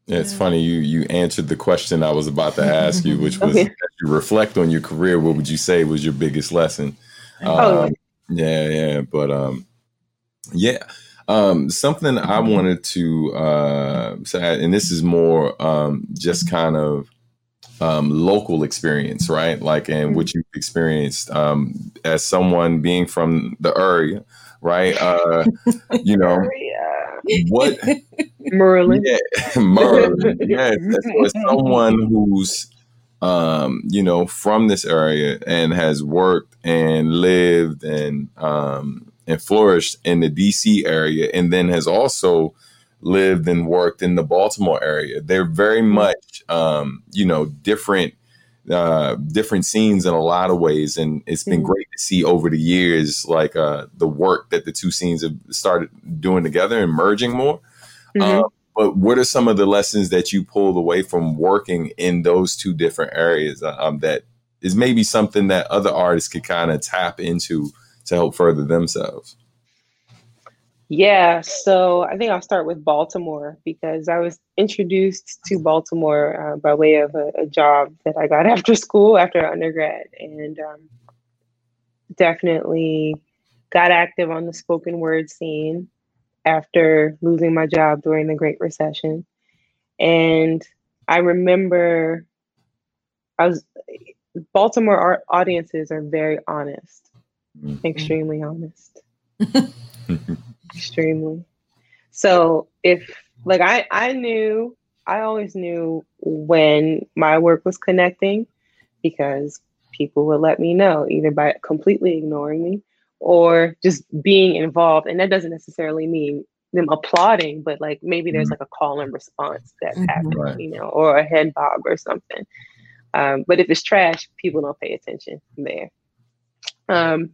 Yeah, it's funny you you answered the question I was about to ask you, which was okay. as you reflect on your career, what would you say was your biggest lesson? Oh, um, yeah, yeah, but um, yeah, um, something I wanted to uh, say, and this is more um, just kind of um, local experience, right? Like, and what you've experienced um, as someone being from the area, right? Uh, you know, what Merlin? Yeah, Merlin. yes, as someone who's um, you know from this area and has worked and lived and um, and flourished in the DC area, and then has also lived and worked in the Baltimore area. They're very mm-hmm. much, um, you know, different, uh, different scenes in a lot of ways, and it's been mm-hmm. great to see over the years, like uh, the work that the two scenes have started doing together and merging more. Mm-hmm. Uh, but what are some of the lessons that you pulled away from working in those two different areas uh, um, that is maybe something that other artists could kind of tap into to help further themselves? Yeah, so I think I'll start with Baltimore because I was introduced to Baltimore uh, by way of a, a, job that I got after school, after undergrad, and um, definitely got active on the spoken word scene after losing my job during the Great Recession. And I remember I was Baltimore audiences are very honest. Extremely honest. extremely. So if like I I knew I always knew when my work was connecting because people would let me know either by completely ignoring me or just being involved and that doesn't necessarily mean them applauding but like maybe there's mm-hmm. like a call and response that's mm-hmm. happens right. you know or a head bob or something um, but if it's trash people don't pay attention there um,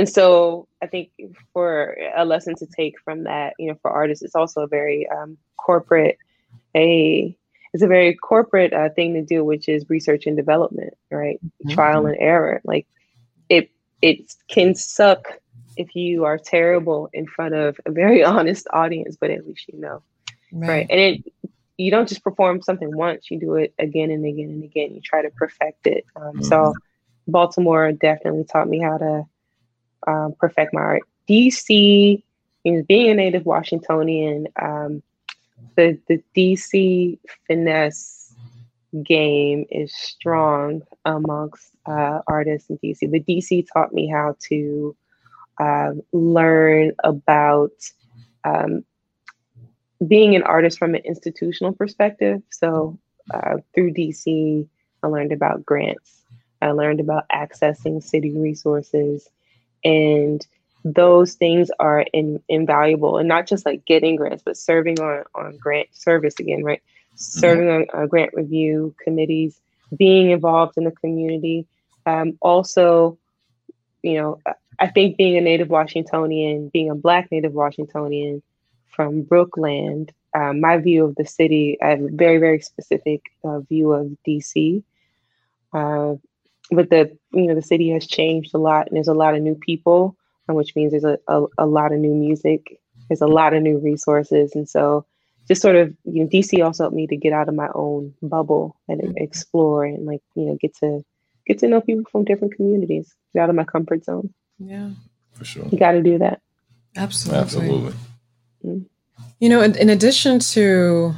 and so I think for a lesson to take from that, you know, for artists, it's also a very um, corporate, a it's a very corporate uh, thing to do, which is research and development, right? Mm-hmm. Trial and error. Like it, it can suck if you are terrible in front of a very honest audience, but at least you know, right? right? And it, you don't just perform something once; you do it again and again and again. You try to perfect it. Um, mm-hmm. So, Baltimore definitely taught me how to um, perfect my art. DC, being a native Washingtonian, um, the the DC finesse game is strong amongst uh, artists in DC. But DC taught me how to um, learn about um, being an artist from an institutional perspective. So uh, through DC, I learned about grants. I learned about accessing city resources and those things are in, invaluable and not just like getting grants but serving on, on grant service again right serving mm-hmm. on uh, grant review committees being involved in the community um, also you know i think being a native washingtonian being a black native washingtonian from brookland um, my view of the city i have a very very specific uh, view of dc uh, but the you know the city has changed a lot and there's a lot of new people which means there's a, a, a, lot of new music. There's a lot of new resources and so just sort of you know dc also helped me to get out of my own bubble and mm-hmm. explore and like you know get to get to know people from different communities get out of my comfort zone. Yeah. For sure. You got to do that. Absolutely. Absolutely. Mm-hmm. you know in, in addition to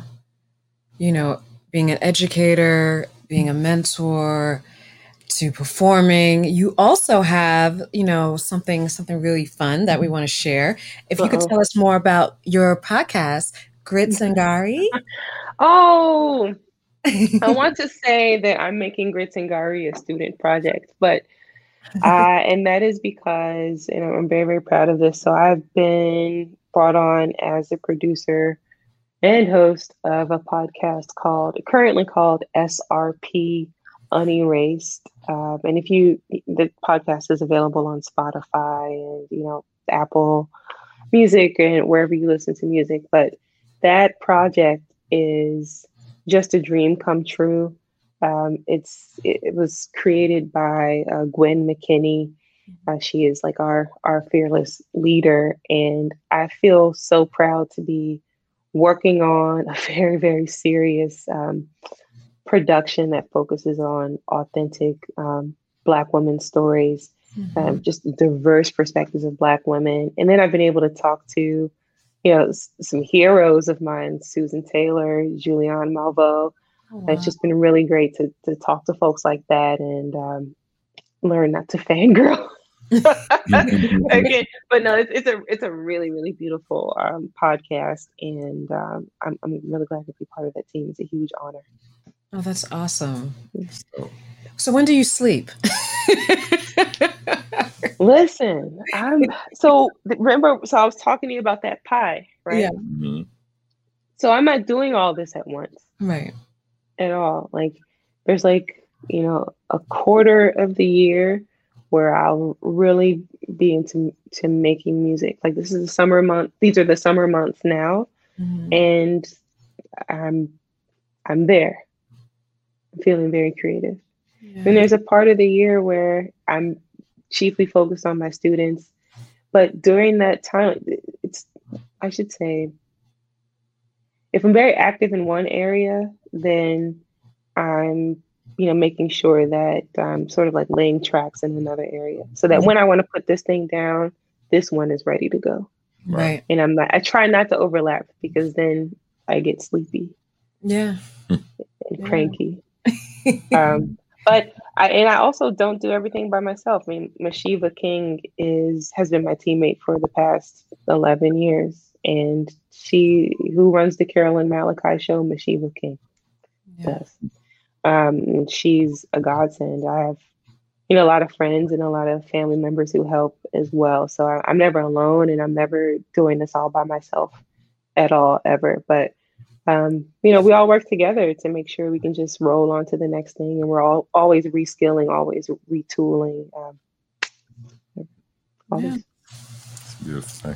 you know being an educator being a mentor to performing. You also have, you know, something something really fun that we want to share. If you Uh-oh. could tell us more about your podcast, Grits and Gari. oh, I want to say that I'm making Grits and Gari a student project, but uh, and that is because, and I'm very very proud of this. So I've been brought on as a producer and host of a podcast called currently called SRP Unerased. Um, and if you, the podcast is available on Spotify and, you know, Apple Music and wherever you listen to music. But that project is just a dream come true. Um, it's it, was created by uh, Gwen McKinney. Uh, she is like our our fearless leader, and I feel so proud to be working on a very very serious um, production that focuses on authentic um, Black women stories, mm-hmm. um, just diverse perspectives of Black women, and then I've been able to talk to you know some heroes of mine, Susan Taylor, Julianne Malveaux wow. It's just been really great to to talk to folks like that and um, learn not to fangirl. Again, but no, it's, it's, a it's a really really beautiful um, podcast, and um, I'm I'm really glad to be part of that team. It's a huge honor. Oh, that's awesome. So, so when do you sleep? Listen, I'm so remember. So I was talking to you about that pie, right? Yeah. Mm-hmm. So I'm not doing all this at once, right? at all. Like there's like, you know, a quarter of the year where I'll really be into to making music. Like this is the summer month. These are the summer months now. Mm-hmm. And I'm I'm there. I'm feeling very creative. Yeah. Then there's a part of the year where I'm chiefly focused on my students. But during that time, it's I should say if I'm very active in one area, then I'm, you know, making sure that I'm sort of like laying tracks in another area so that when I want to put this thing down, this one is ready to go. Right. And I'm not, I try not to overlap because then I get sleepy. Yeah. And yeah. cranky. um, but I, and I also don't do everything by myself. I mean, Mashiva King is, has been my teammate for the past 11 years and she who runs the Carolyn Malachi show, Mashiva King. Yeah. Does. Um, she's a godsend. I have, you know, a lot of friends and a lot of family members who help as well. So I, I'm never alone, and I'm never doing this all by myself at all ever. But um, you know, we all work together to make sure we can just roll on to the next thing, and we're all always reskilling, always retooling. Um, always. Yeah. Beautiful.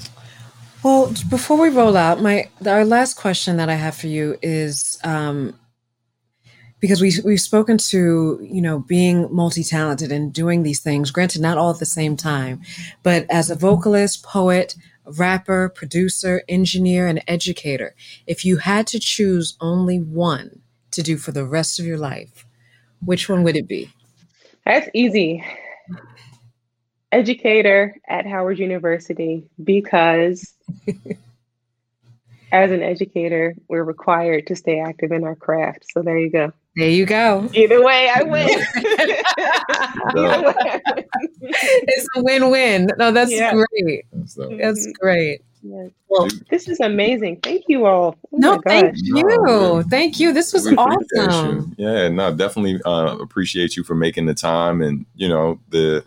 Well, before we roll out, my our last question that I have for you is um, because we we've spoken to you know being multi talented and doing these things. Granted, not all at the same time, but as a vocalist, poet, rapper, producer, engineer, and educator, if you had to choose only one to do for the rest of your life, which one would it be? That's easy educator at Howard University because as an educator, we're required to stay active in our craft. So there you go. There you go. Either way, I win. it's a win-win. No, that's yeah. great. That's mm-hmm. great. Well, this is amazing. Thank you all. Oh no, thank you. No, thank you. This was awesome. Yeah, no, definitely uh, appreciate you for making the time and, you know, the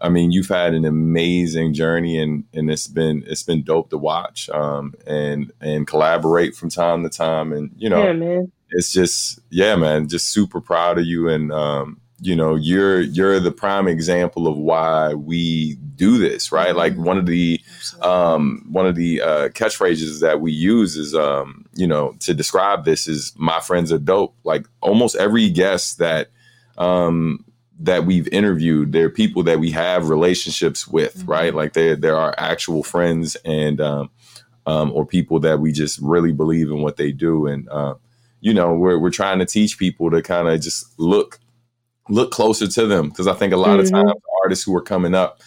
I mean, you've had an amazing journey, and and it's been it's been dope to watch, um, and and collaborate from time to time, and you know, yeah, man. It's just yeah, man, just super proud of you, and um, you know, you're you're the prime example of why we do this, right? Mm-hmm. Like one of the um, one of the uh, catchphrases that we use is, um, you know, to describe this is "my friends are dope." Like almost every guest that um, that we've interviewed, they're people that we have relationships with, mm-hmm. right? Like they they are actual friends and um, um, or people that we just really believe in what they do, and uh, you know, we're we're trying to teach people to kind of just look look closer to them because I think a lot mm-hmm. of times artists who are coming up.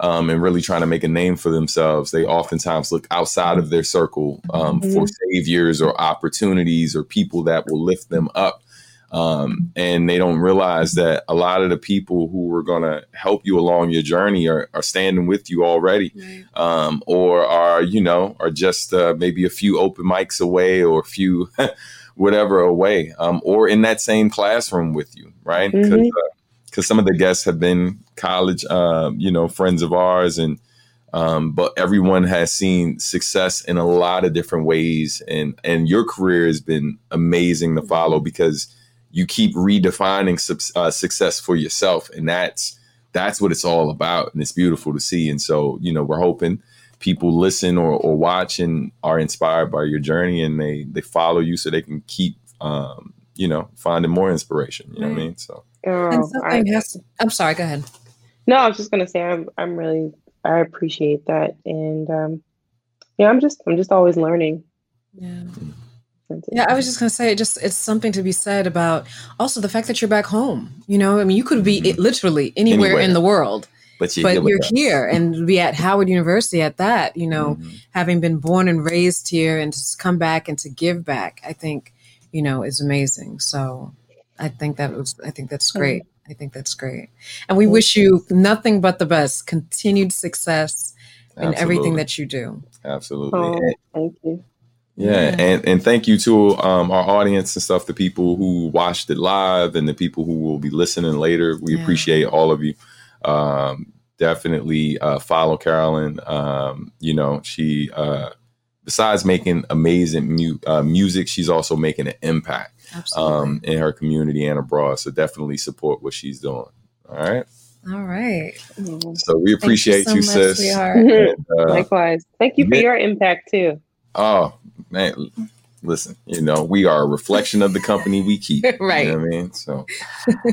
Um, and really trying to make a name for themselves, they oftentimes look outside of their circle um, mm-hmm. for saviors or opportunities or people that will lift them up. Um, and they don't realize that a lot of the people who are going to help you along your journey are, are standing with you already, right. um, or are you know are just uh, maybe a few open mics away or a few whatever away, um, or in that same classroom with you, right? Because mm-hmm. uh, some of the guests have been college, uh, you know, friends of ours, and um, but everyone has seen success in a lot of different ways, and and your career has been amazing to follow because you keep redefining uh, success for yourself, and that's that's what it's all about, and it's beautiful to see. And so, you know, we're hoping people listen or, or watch and are inspired by your journey, and they they follow you so they can keep um, you know, finding more inspiration. You know what I mean? So, Oh, and something I- has to, I'm sorry, go ahead. No, I was just gonna say I'm I'm really I appreciate that, and um, yeah, I'm just I'm just always learning. Yeah. Yeah, I was just gonna say, it just it's something to be said about also the fact that you're back home. You know, I mean, you could be Mhm. literally anywhere, Anywhere. in the world, but you're but here you're here and be at Howard University at that. You know, Mhm. having been born and raised here and to come back and to give back, I think, you know, is amazing. So I think that was, I think that's great. I think that's great. And we wish you nothing but the best, continued success in everything that you do. Absolutely. Oh, thank you. Yeah, Yeah. and and thank you to um, our audience and stuff, the people who watched it live and the people who will be listening later. We Yeah. appreciate all of you. Um, definitely uh, follow Carolyn. Um, you know, she uh, besides making amazing mu- uh, music, she's also making an impact um, in her community and abroad. So definitely support what she's doing. All right. All right. So we appreciate Thank you, so much, sis. And, uh, Likewise, thank you for your impact too. Oh man, listen, you know, we are a reflection of the company we keep. Right. You know what I mean? So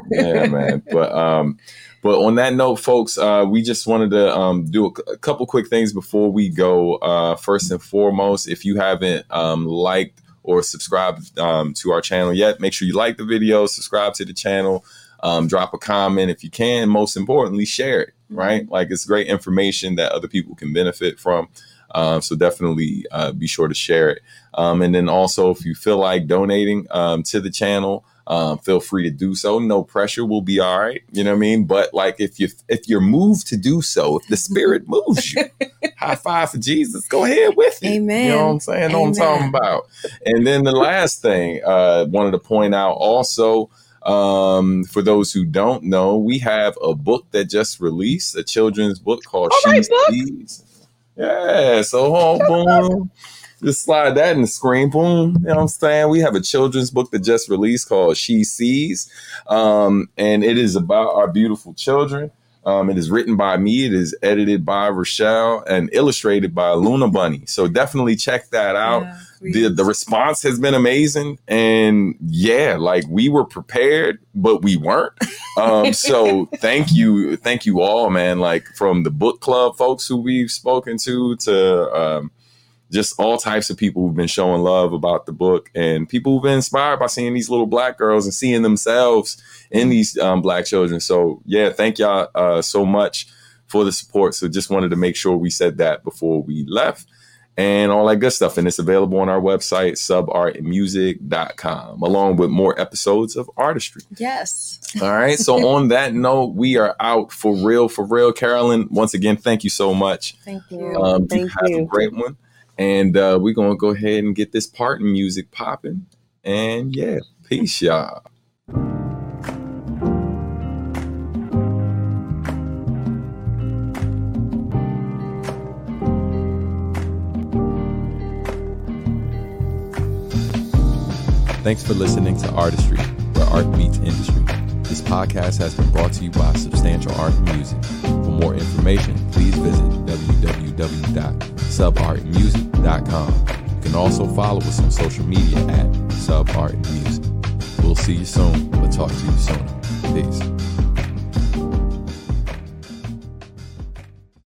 yeah, man. But um but on that note, folks, uh, we just wanted to um, do a, a couple quick things before we go. Uh, first and foremost, if you haven't um, liked or subscribed um, to our channel yet, make sure you like the video, subscribe to the channel, um, drop a comment if you can. Most importantly, share it. Right, like it's great information that other people can benefit from. Um, so definitely uh, be sure to share it. Um, and then also, if you feel like donating um, to the channel, um, feel free to do so. No pressure. We'll be all right. You know what I mean? But like, if you if you're moved to do so, if the spirit moves you, high five for Jesus. Go ahead with it. Amen. You know what I'm saying? Know what I'm talking about. And then the last thing, uh, wanted to point out also. Um, for those who don't know, we have a book that just released, a children's book called All right, She book. Sees. Yeah, so oh, boom. Just slide that in the screen, boom. You know what I'm saying? We have a children's book that just released called She Sees. Um, and it is about our beautiful children. Um, it is written by me, it is edited by Rochelle, and illustrated by Luna Bunny. So definitely check that out Yeah, the the response has been amazing and yeah like we were prepared but we weren't um so thank you thank you all man like from the book club folks who we've spoken to to um just all types of people who've been showing love about the book and people who've been inspired by seeing these little black girls and seeing themselves in these um, black children so yeah thank y'all uh, so much for the support so just wanted to make sure we said that before we left and all that good stuff. And it's available on our website, subartmusic.com, along with more episodes of artistry. Yes. All right. So, on that note, we are out for real, for real. Carolyn, once again, thank you so much. Thank you. Um, Thank have a great one. And uh, we're going to go ahead and get this part music popping. And yeah, peace, y'all. Thanks for listening to Artistry, where art meets industry. This podcast has been brought to you by Substantial Art and Music. For more information, please visit www.subartmusic.com. You can also follow us on social media at subartmusic. We'll see you soon. We'll talk to you soon. Peace.